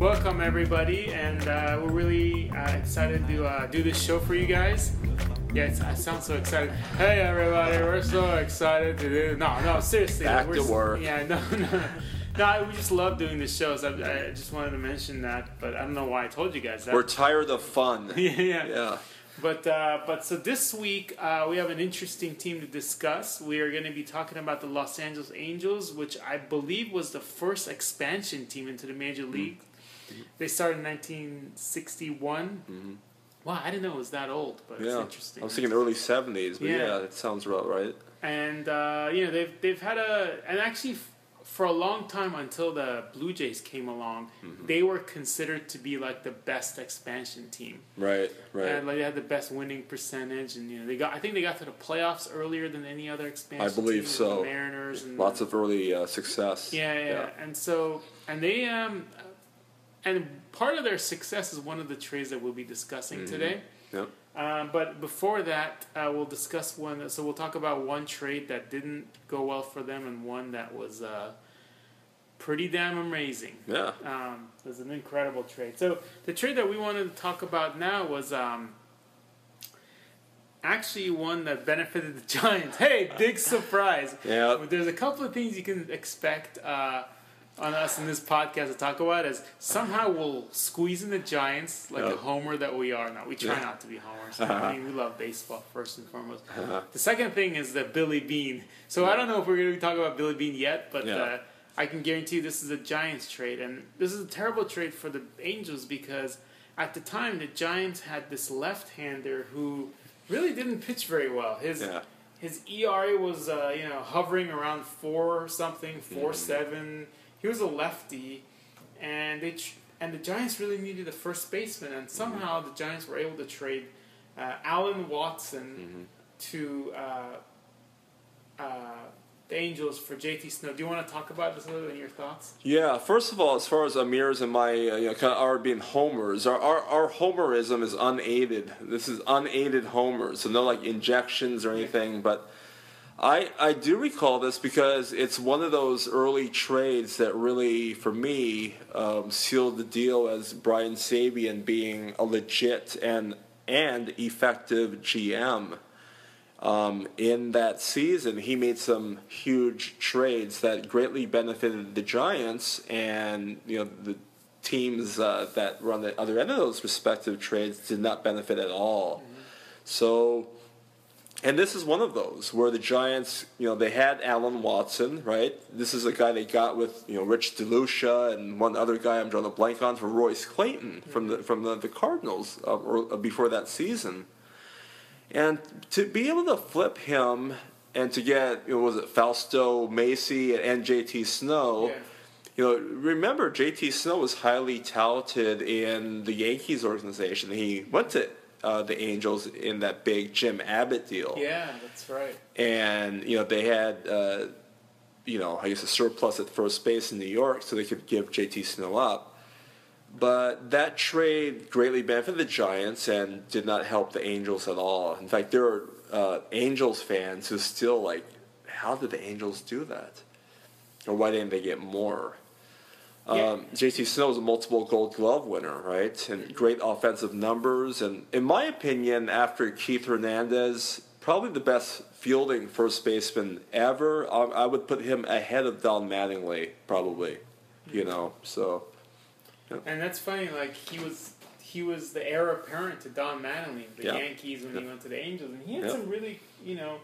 Welcome everybody, and uh, we're really uh, excited to uh, do this show for you guys. Yeah, it's, I sound so excited. Hey everybody, we're so excited to do. No, no, seriously. Back we're to work. Yeah, no, no, no. We just love doing the shows. I, I just wanted to mention that, but I don't know why I told you guys that. We're tired of fun. yeah, yeah. Yeah. But uh, but so this week uh, we have an interesting team to discuss. We are going to be talking about the Los Angeles Angels, which I believe was the first expansion team into the major league. They started in 1961. Wow, I didn't know it was that old, but it's Yeah. interesting. I was thinking early 70s, but Yeah. yeah, that sounds about right. and uh, you know they've they've had a and actually f- for a long time until the Blue Jays came along, Mm-hmm. they were considered to be like the best expansion team. Right, right. And like they had the best winning percentage, and you know they got. I think they got to the playoffs earlier than any other expansion. I believe so. The Mariners and Lots of early uh, success. yeah, yeah, and so and they um, and part of their success is one of the trades that we'll be discussing Mm-hmm. today. Yep. Um, but before that, uh, we'll discuss one. So we'll talk about one trade that didn't go well for them, and one that was uh, pretty damn amazing. Yeah. Um, it was an incredible trade. So the trade that we wanted to talk about now was um, actually one that benefited the Giants. Hey, big surprise! Yeah. There's a couple of things you can expect uh, on us in this podcast to talk about. Is somehow we'll squeeze in the Giants like a Yeah. homer that we are. Now we try Yeah. not to be homers. I mean, we love baseball first and foremost. Uh-huh. The second thing is the Billy Beane. So I don't know if we're going to be talking about Billy Beane yet, but Yeah. uh, I can guarantee you this is a Giants trade, and this is a terrible trade for the Angels because at the time the Giants had this left-hander who really didn't pitch very well. His Yeah. his ERA was uh, you know hovering around four something, four seven. He was a lefty, and they tr- and the Giants really needed a first baseman, and somehow the Giants were able to trade uh, Allen Watson to uh, uh, the Angels for JT Snow. Do you want to talk about this a little bit? Your thoughts? Yeah, first of all, as far as Amir's and my, uh, you know, kind of our being homers, our, our, our homerism is unaided. This is unaided homers, so no like injections or anything. But I, I do recall this because it's one of those early trades that really, for me, um, sealed the deal as Brian Sabean being a legit and and effective GM um, in that season, he made some huge trades that greatly benefited the Giants and you know the teams uh, that were on the other end of those respective trades did not benefit at all. So, and this is one of those where the Giants, you know, they had Allen Watson, right? This is a guy they got with you know Rich DeLucia and one other guy I'm drawing a blank on for Royce Clayton from the from the, the Cardinals uh, or, uh, before that season. And to be able to flip him and to get, you know, was it Fausto Macey and JT Snow? Yeah. You know, remember JT Snow was highly talented in the Yankees organization. He went to uh, the Angels in that big Jim Abbott deal, Yeah, that's right. and you know they had, uh, you know, I guess a surplus at first base in New York, so they could give JT Snow up. But that trade greatly benefited the Giants and did not help the Angels at all. In fact, there are uh, Angels fans who still like, how did the Angels do that? Or why didn't they get more? Yeah. Um, JT Snow is a multiple Gold Glove winner, right? And great offensive numbers. And in my opinion, after Keith Hernandez, probably the best fielding first baseman ever. I, I would put him ahead of Don Mattingly, probably. You know, so And that's funny. Like he was, he was the heir apparent to Don Mattingly, the Yeah. Yankees, when he went to the Angels, and he had Yeah. some really, you know,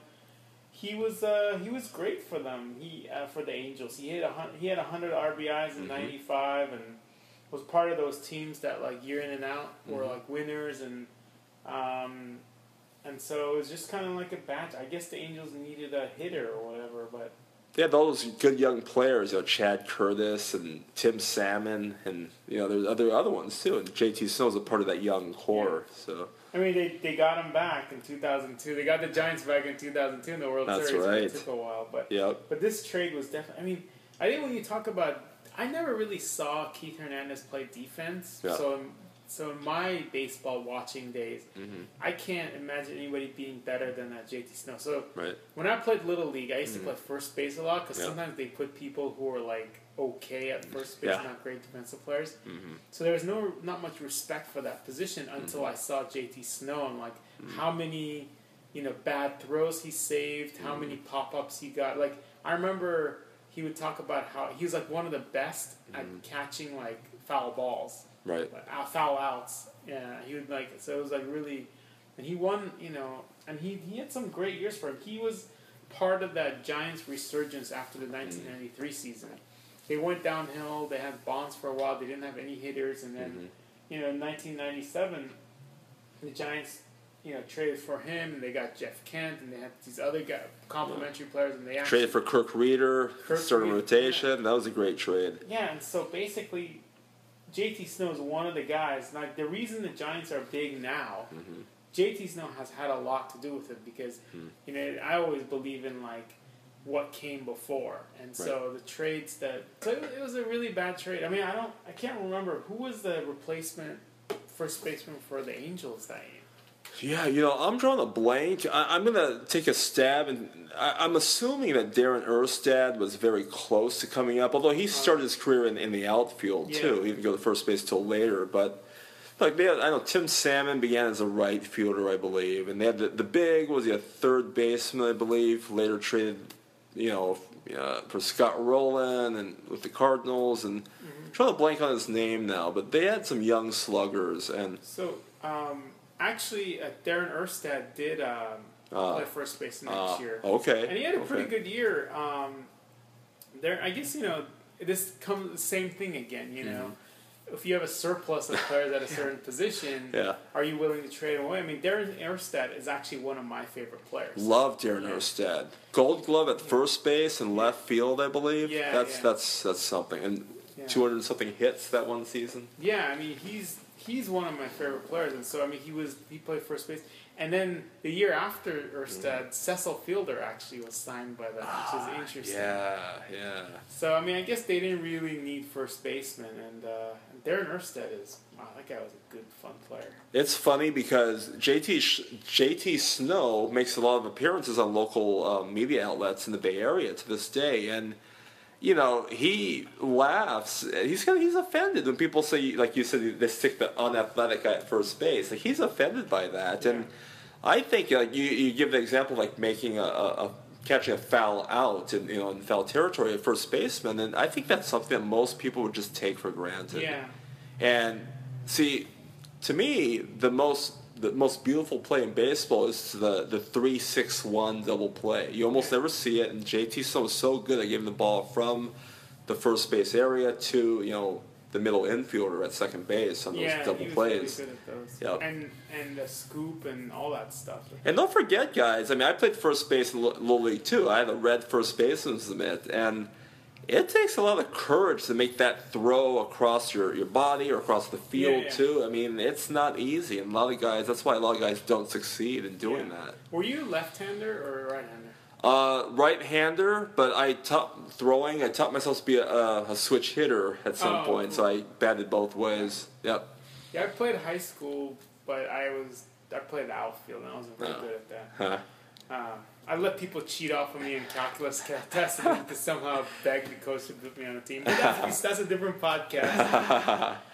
he was uh, he was great for them. He uh, for the Angels. He hit a hun- he had hundred RBIs in Mhm. '95 and was part of those teams that like year in and out were Mhm. like winners and. Um, and so it was just kind of like a batch. I guess the Angels needed a hitter or whatever, but they had all those good young players, you know, Chad Curtis and Tim Salmon, and you know, there's other other ones too. And JT Snow was a part of that young core. So I mean, they, they got him back in 2002. They got the Giants back in 2002 in the World That's Series. right. It took a while, but yep, but this trade was definitely. I mean, I think when you talk about, I never really saw Keith Hernandez play defense. Yeah. So so in my baseball watching days, hmm I can't imagine anybody being better than uh, JT Snow. So Right. when I played little league, I used to Mhm. play first base a lot because Yeah. sometimes they put people who are like okay at first base, Yeah. not great defensive players. hmm So there was no not much respect for that position until Mm-hmm. I saw JT Snow. I'm like, how many, you know, bad throws he saved, how Mm-hmm. many pop ups he got. Like I remember he would talk about how he was like one of the best Mm-hmm. at catching like foul balls, Right. like, foul outs. Yeah, he would like so it was like really, and he won. You know, and he he had some great years for him. He was part of that Giants resurgence after the 1993 season. They went downhill. They had Bonds for a while. They didn't have any hitters, and then Mhm. you know in 1997, the Giants you know traded for him, and they got Jeff Kent, and they had these other guy, complimentary players, and they actually Traded for Kirk Rueter, Kirk starting Rueter, rotation. That was a great trade. Yeah, and so basically, JT Snow is one of the guys. Like the reason the Giants are big now, Mhm. JT Snow has had a lot to do with it because Hmm. you know I always believe in like what came before, and so the trades that so it, it was a really bad trade. I mean, I don't, I can't remember who was the replacement first baseman for the Angels that year. Yeah, you know, I'm drawing a blank. I, I'm gonna take a stab, and I, I'm assuming that Darren Erstad was very close to coming up. Although he started his career in, in the outfield Yeah. too. He didn't go to first base till later. But like they had, I know Tim Salmon began as a right fielder, I believe, and they had the, the big was he a third baseman, I believe. Later traded, you know, uh, for Scott Rolen and with the Cardinals, and I'm trying to blank on his name now. But they had some young sluggers, and So um, actually, uh, Darren Erstad did um, Ah. play first base next uh, year. okay, and he had a pretty okay. good year. Um, there, I guess you know this comes the same thing again. You know, if you have a surplus of players at a certain position, Yeah. are you willing to trade away? I mean, Darren Erstad is actually one of my favorite players. Love Darren Yeah. Erstad. Gold glove at first base and left field, I believe. Yeah, that's yeah. that's that's something. And Yeah. 200 something hits that one season. Yeah, I mean he's he's one of my favorite players, and so I mean he was he played first base, and then the year after Erstad, Cecil Fielder actually was signed by them, which is interesting. Yeah, yeah. So I mean, I guess they didn't really need first baseman, and uh, Darren Erstad is wow, that guy was a good, fun player. It's funny because JT JT Snow makes a lot of appearances on local uh, media outlets in the Bay Area to this day, and you know he laughs. He's kind of, he's offended when people say, like you said, they stick the unathletic guy at first base. Like he's offended by that, and I think like you, you give the example like making a, a, a catching a foul out in you know in foul territory at first baseman, and I think that's something that most people would just take for granted. Yeah, And see, to me, the most the most beautiful play in baseball is the the three six one double play. You almost never see it, and JT Snow is so good at giving the ball from the first base area to you know the middle infielder at second base on those yeah, double he was plays. really good at those. Yep. And and the scoop and all that stuff. And don't forget, guys. I mean, I played first base in Li- Little League too. I had a red first baseman's mitt, and it takes a lot of courage to make that throw across your, your body or across the field Yeah, yeah. too. I mean, it's not easy, and a lot of guys. That's why a lot of guys don't succeed in doing Yeah. that. Were you left-hander or right-hander? Uh, right-hander, but I taught throwing. I taught myself to be a, a, a switch hitter at some Oh, point, so I batted both ways. Yep. Yeah, I played high school, but I was I played outfield and I wasn't very Oh. good at that. Huh. Um, I let people cheat off of me in calculus tests to somehow beg the coach to put me on a team. But that's, that's a different podcast.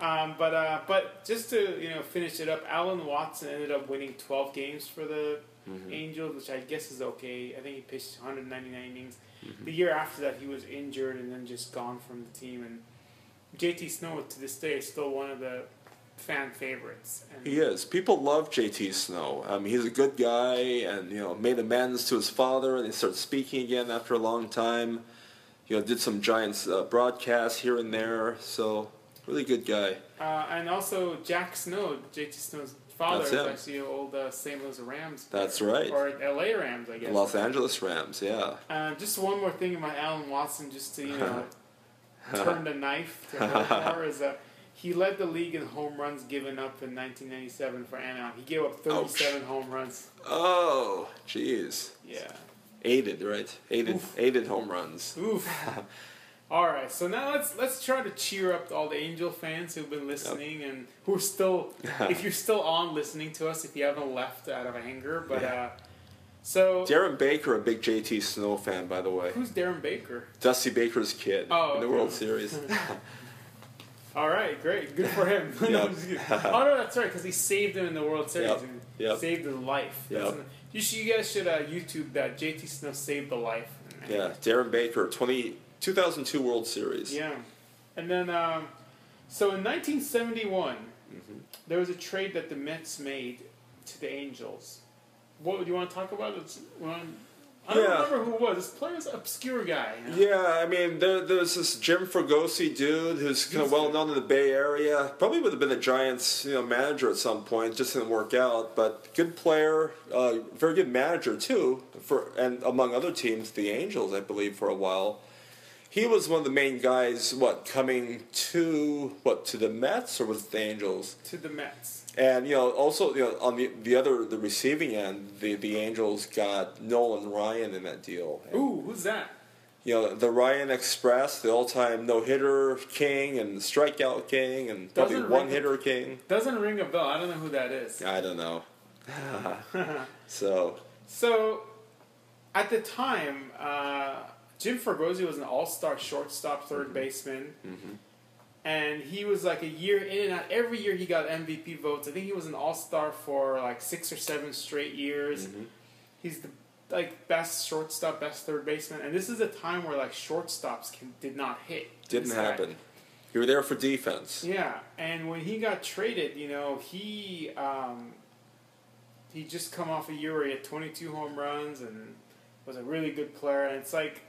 Um, but uh, but just to you know finish it up, Allen Watson ended up winning 12 games for the Mm-hmm. Angels, which I guess is okay. I think he pitched 199 innings. The year after that, he was injured and then just gone from the team. And JT Snow to this day is still one of the fan favorites. And He is. People love JT Snow. I mean, he's a good guy, and you know, made amends to his father, and he started speaking again after a long time. You know, did some Giants uh, broadcasts here and there. So, really good guy. Uh, and also Jack Snow, JT Snow's father, is actually an old uh, St. Louis Rams. player. That's right. Or LA Rams, I guess. Los Angeles Rams. Yeah. Uh, just one more thing about Allen Watson, just to you know, turn the knife to more, is that he led the league in home runs given up in 1997 for Anaheim. He gave up 37 home runs. Oh, jeez. Yeah. Aided, right? Aided, Oof. aided home runs. Oof. All right, so now let's let's try to cheer up all the Angel fans who've been listening and who are still, if you're still on listening to us, if you haven't left out of anger. But Yeah. uh, so Darren Baker, a big JT Snow fan, by the way. who's Darren Baker? Dusty Baker's kid Oh, in the okay. World Series. All right, great, good for him. No, Yep. I'm just kidding. oh no, that's right, because he saved him in the World Series. Yep. and Yep. Saved his life. Yep. You, should, you guys should uh, YouTube that. JT Snow saved the life. yeah, Darren Baker, 20, 2002 World Series. Yeah. And then, um, so in 1971, Mm-hmm. there was a trade that the Mets made to the Angels. What do you want to talk about? It's, I don't Yeah. remember who it was. This player's an obscure guy. you know? Yeah, I mean, there, there's this Jim Fregosi dude who's kind of well known in the Bay Area. Probably would have been the Giants, you know, manager at some point. Just didn't work out, but good player, uh, very good manager too. For and among other teams, the Angels, I believe, for a while. He was one of the main guys. What coming to what to the Mets or was it the Angels? To the Mets. And you know, also you know, on the the other the receiving end, the the Angels got Nolan Ryan in that deal. And, Ooh, who's that? you know, the Ryan Express, the all-time no-hitter king and strikeout king and probably Doesn't ring- one-hitter king. Doesn't ring a bell. I don't know who that is. I don't know. so So, at the time, uh, Jim Fregosi was an all-star shortstop, 3rd Mm-hmm. baseman, and he was like a year in and out. Every year he got MVP votes. I think he was an all-star for like six or seven straight years. Mm-hmm. He's the like best shortstop, best third baseman, and this is a time where like shortstops can, did not hit. didn't happen. You were there for defense. yeah, and when he got traded, you know, he um, he just come off a year where he had 22 home runs and was a really good player. And it's like,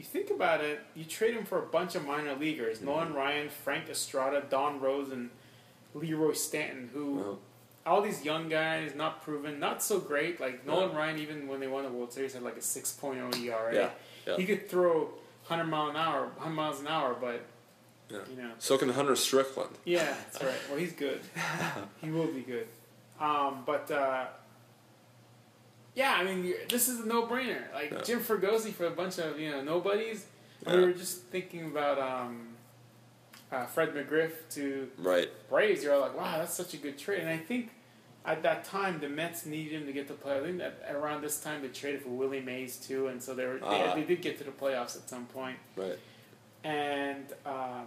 you think about it, you trade him for a bunch of minor leaguers: Mm-hmm. Nolan Ryan, Frank Estrada, Don Rose, and Leroy Stanton, who. All these young guys, not proven, not so great. Like Nolan Ryan, even when they won the World Series, had like a 6.0 ERA. Yeah, yeah. He could throw 100 mile an hour, 100 miles an hour, but Yeah. you know. So can Hunter Strickland. Yeah, that's right. Well, he's good. he will be good. Um, but uh, yeah, I mean, this is a no-brainer. Like Yeah. Jim Fregosi for a bunch of you know nobodies. Yeah. We were just thinking about um, uh, Fred McGriff to Right. Braves. You're all like, wow, that's such a good trade. And I think at that time the Mets needed him to get to play. I think that around this time they traded for Willie Mays too, and so they were Ah. they, they did get to the playoffs at some point. Right. And um,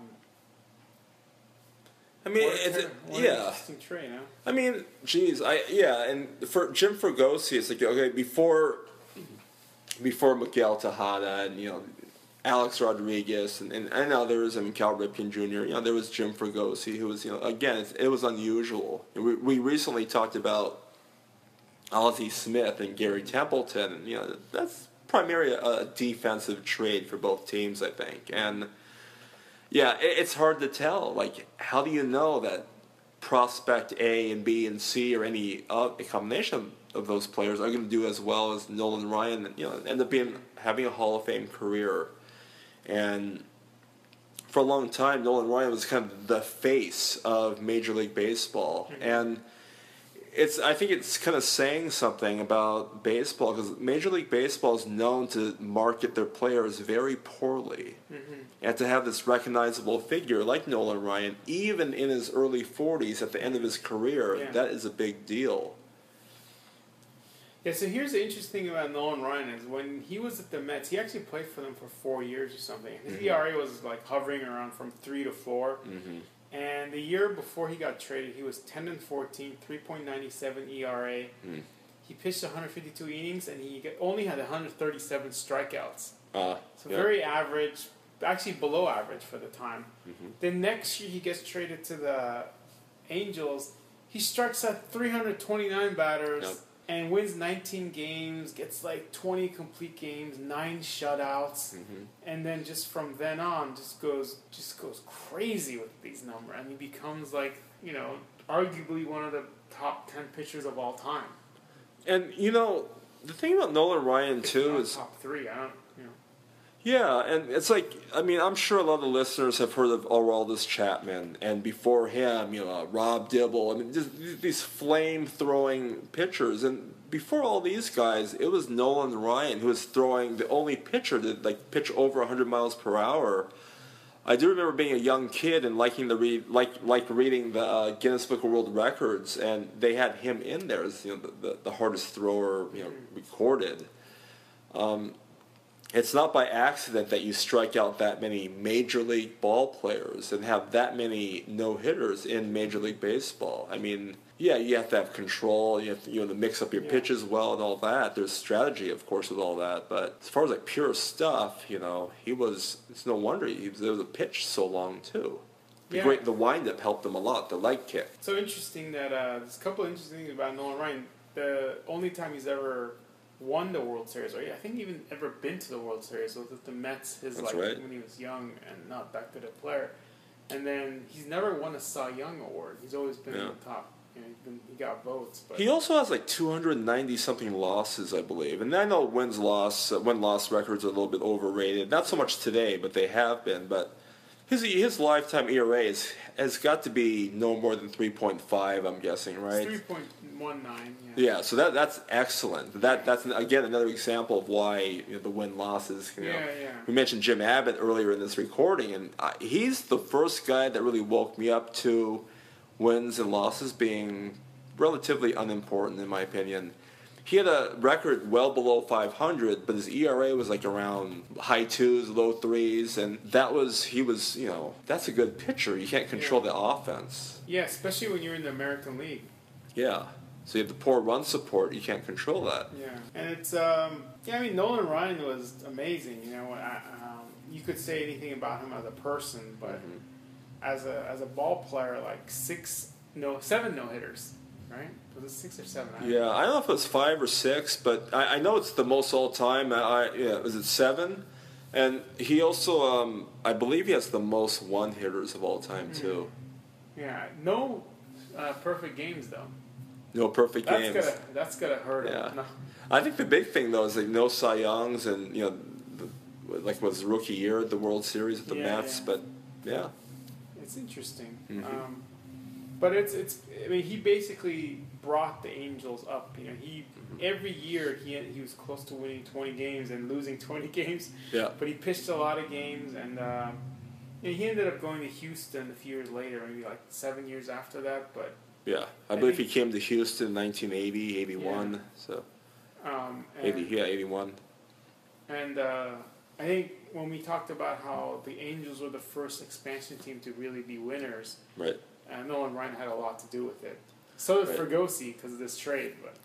I mean, it's, an yeah. interesting trade, huh? I mean, geez, I yeah, and for Jim Fregosi, it's like okay, before before Miguel Tejada and you know Alex Rodriguez and, and, and others, mean Cal Ripken Jr. You know, there was Jim Fregosi, who was you know again, it was unusual. We, we recently talked about Ozzie Smith and Gary Templeton, and you know that's primarily a, a defensive trade for both teams, I think, and. Yeah, it, it's hard to tell. Like, how do you know that prospect A and B and C or any uh, a combination of those players are going to do as well as Nolan Ryan? and, You know, end up being having a Hall of Fame career, and for a long time, Nolan Ryan was kind of the face of Major League Baseball, and it's I think it's kind of saying something about baseball because Major League Baseball is known to market their players very poorly, and to have this recognizable figure like Nolan Ryan, even in his early forties, at the end of his career, Yeah. that is a big deal. Yeah, so here's the interesting thing about Nolan Ryan is when he was at the Mets, he actually played for them for four years or something. His Mm-hmm. ERA was like hovering around from three to 4 And the year before he got traded, he was 10 and 14, 3.97 ERA. Mm. He pitched 152 innings and he only had 137 strikeouts. Uh, So yeah. very average, actually below average for the time. Mm-hmm. Then next year he gets traded to the Angels. He strikes out 329 batters Yep. and wins 19 games, gets like 20 complete games, nine shutouts, Mhm. and then just from then on just goes just goes crazy with these numbers. and he becomes like you know arguably one of the top 10 pitchers of all time. And you know, the thing about Nolan Ryan If too is top three. I don't you know. Yeah, and it's like I mean I'm sure a lot of listeners have heard of Aroldis Chapman, and before him, you know, Rob Dibble. I mean, just these flame throwing pitchers, and before all these guys, it was Nolan Ryan who was throwing the only pitcher to like pitch over 100 miles per hour I do remember being a young kid and liking the read, like like reading the uh, Guinness Book of World Records, and they had him in there as you know the, the, the hardest thrower you know recorded. Um, it's not by accident that you strike out that many major league ball players and have that many no hitters in Major League Baseball. I mean, yeah, you have to have control. You have to, you know to mix up your Yeah. pitches well and all that. There's strategy, of course, with all that. But as far as like pure stuff, you know, he was. It's no wonder he was able to pitch so long too. The Yeah. great the windup helped him a lot. The leg kick. So interesting that uh, there's a couple of interesting things about Nolan Ryan. The only time he's ever won the World Series, or I think he even ever been to the World Series, was with the Mets. His That's like right. when he was young and not that good a player. And then he's never won a Cy Young award. He's always been in the top. You know, he's been, he got votes, but He also has like 290 something losses, I believe. And I know wins loss uh, win loss records are a little bit overrated. Not so much today, but they have been. But his his lifetime ERA is, has got to be no more than 3.5. I'm guessing, right? one nine. Yeah. Yeah, so that that's excellent. That that's again another example of why you know, the win losses. You know. Yeah, yeah. We mentioned Jim Abbott earlier in this recording, and I, he's the first guy that really woke me up to wins and losses being relatively unimportant in my opinion. He had a record well below 500, but his ERA was like around high twos, low threes, and that was he was you know that's a good pitcher. You can't control the offense. Yeah, especially when you're in the American League. Yeah, so you have the poor run support. You can't control that. Yeah, and it's um, yeah. I mean, Nolan Ryan was amazing. You know, I, um, you could say anything about him as a person, but Mhm. As a as a ball player, like six no seven no hitters, right? Was it six or seven? I- Yeah, I don't know if it was five or six, but I, I know it's the most all time. I, I yeah, was it seven? And he also, um, I believe, he has the most one hitters of all time too. Yeah, no uh, perfect games though. No perfect That's games. gonna that's gonna hurt him. Yeah. No. I think the big thing though is like no Cy Youngs and you know, the, like was rookie year at the World Series at the Yeah, Mets, yeah. but yeah, It's interesting. Mhm. Um, but it's it's. I mean, he basically brought the Angels up. You know, he every year he he was close to winning twenty games and losing twenty games. yeah, But he pitched a lot of games, and um, you know, he ended up going to Houston a few years later, maybe like seven years after that. But yeah. I I believe he came to Houston in 1980, 81, so um, and, 80, yeah, 81. and uh, I think when we talked about how the Angels were the first expansion team to really be winners, Right. uh, Nolan Ryan had a lot to do with it. So did Right. Fergosi because of this trade, but.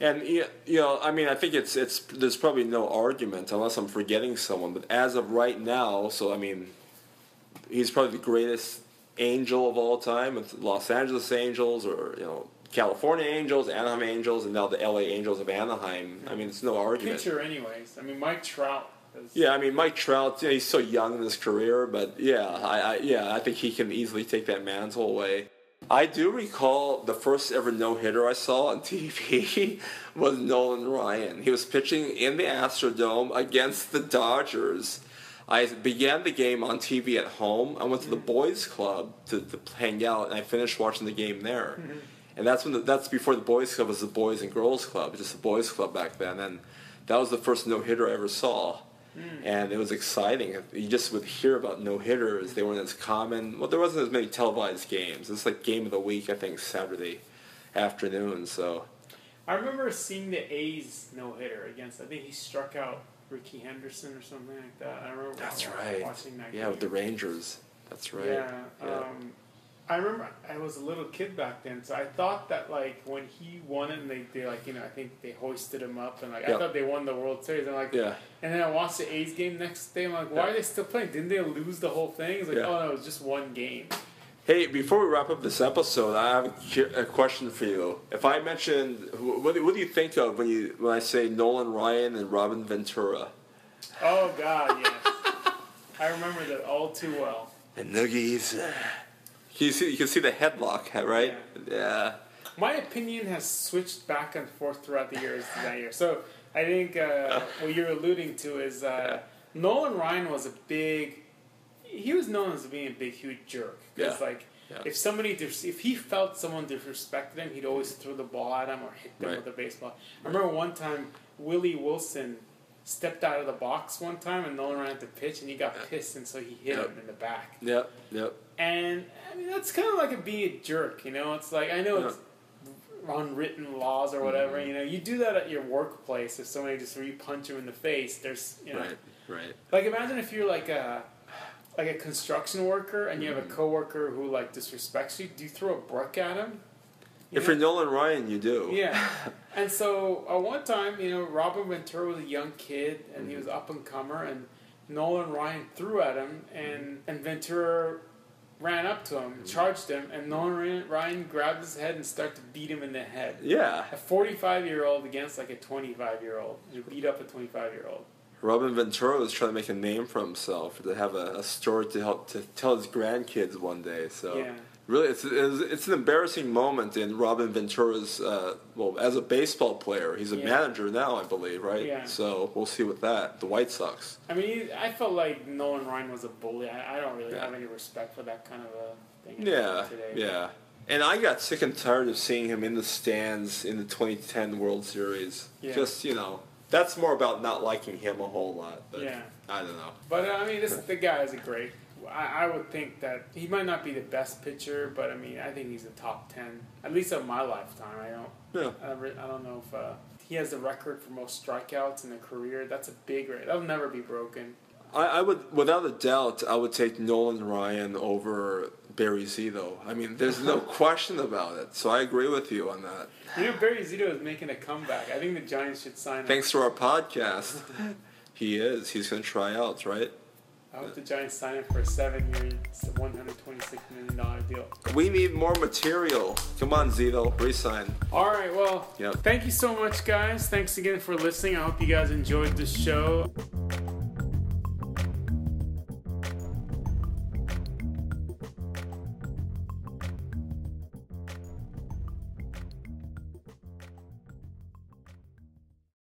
And yeah, you know, I mean, I think it's it's there's probably no argument unless I'm forgetting someone. But as of right now, so I mean, he's probably the greatest angel of all time. With Los Angeles Angels, or you know, California Angels, Anaheim Angels, and now the L.A. Angels of Anaheim. I mean, it's no argument. Pitcher, anyways. I mean, Mike Trout. Yeah, I mean, Mike Trout, you know, he's so young in his career, but yeah, I, I yeah, I think he can easily take that mantle away. I do recall the first ever no hitter I saw on TV was Nolan Ryan. He was pitching in the Astrodome against the Dodgers. I began the game on TV at home. I went to the boys' club to, to hang out, and I finished watching the game there. Mm-hmm. And that's when the, that's before the boys' club was the boys and girls club, just the boys' club back then. And that was the first no hitter I ever saw and it was exciting. You just would hear about no hitters; they weren't as common. Well, there wasn't as many televised games. It's like game of the week, I think, Saturday afternoon. So I remember seeing the A's no hitter against. I think he struck out Rickey Henderson or something like that. I remember that's wa- right. watching that. Yeah, game. with the Rangers. That's right. Yeah. Yeah. Um, I remember I was a little kid back then, so I thought that like when he won it, and they, they like you know I think they hoisted him up, and like I thought they won the World Series, and like Yeah. and then I watched the A's game next day. I'm like, why Yeah. are they still playing? Didn't they lose the whole thing? It's like, Yeah. oh no, it was just one game. Hey, before we wrap up this episode, I have a, question for you. If I mentioned, what do, what do you think of when you when I say Nolan Ryan and Robin Ventura? Oh God, yes. I remember that all too well. And Noogies. You see, you can see the headlock, right? Yeah. My opinion has switched back and forth throughout the years that year. So I think uh, what you're alluding to is uh, Nolan Ryan was a big. He was known as being a big, huge jerk. Because Yeah. like, Yeah. if somebody, dis- if he felt someone disrespected him, he'd always throw the ball at him or hit them Right. with a baseball. I remember one time Willie Wilson stepped out of the box one time and Nolan ran at the pitch and he got pissed and so he hit Yep. him in the back. Yep, yep. And I mean that's kind of like a be a jerk, you know. It's like I know it's unwritten laws or whatever. Mm-hmm. You know, you do that at your workplace. If somebody just where you punch them in the face, there's you know, Right, right. like imagine if you're like a like a construction worker and you have Mm-hmm. a coworker who like disrespects you. Do you throw a brick at him? You If know? you're Nolan Ryan, you do. Yeah. And so at one time, you know, Robin Ventura was a young kid and he Mm-hmm. was up and comer and Nolan Ryan threw at him and, and Ventura ran up to him, charged him, and Nolan Ryan- Ryan grabbed his head and started to beat him in the head. Yeah. A 45 year old against like a 25 year old. He beat up a 25 year old. Robin Ventura was trying to make a name for himself, to have a, a story to help to tell his grandkids one day. So Yeah. Really, it's, it's it's an embarrassing moment in Robin Ventura's uh, well as a baseball player. He's a Yeah. manager now, I believe, right? Yeah. So we'll see with that. The White Sox. I mean, I felt like Nolan Ryan was a bully. I, I don't really Yeah. have any respect for that kind of a thing Yeah, today. yeah. And I got sick and tired of seeing him in the stands in the 2010 World Series. Yeah. Just you know, that's more about not liking him a whole lot. But Yeah. I don't know. But uh, I mean, this the guy is a great. I, I would think that he might not be the best pitcher, but I mean, I think he's a top ten, at least of my lifetime. I don't. Yeah. I, re- I don't know if uh, he has the record for most strikeouts in a career. That's a big rate. That'll never be broken. I, I would, without a doubt, I would take Nolan Ryan over Barry Zito. I mean, there's no question about it. So I agree with you on that. You know, Barry Zito is making a comeback. I think the Giants should sign him. Thanks to our podcast, he is. He's going to try out, right? I hope the Giants sign him for a seven-year, one hundred twenty-six million dollar deal. We need more material. Come on, Zito, resign. All right, well, Yep. thank you so much, guys. Thanks again for listening. I hope you guys enjoyed the show.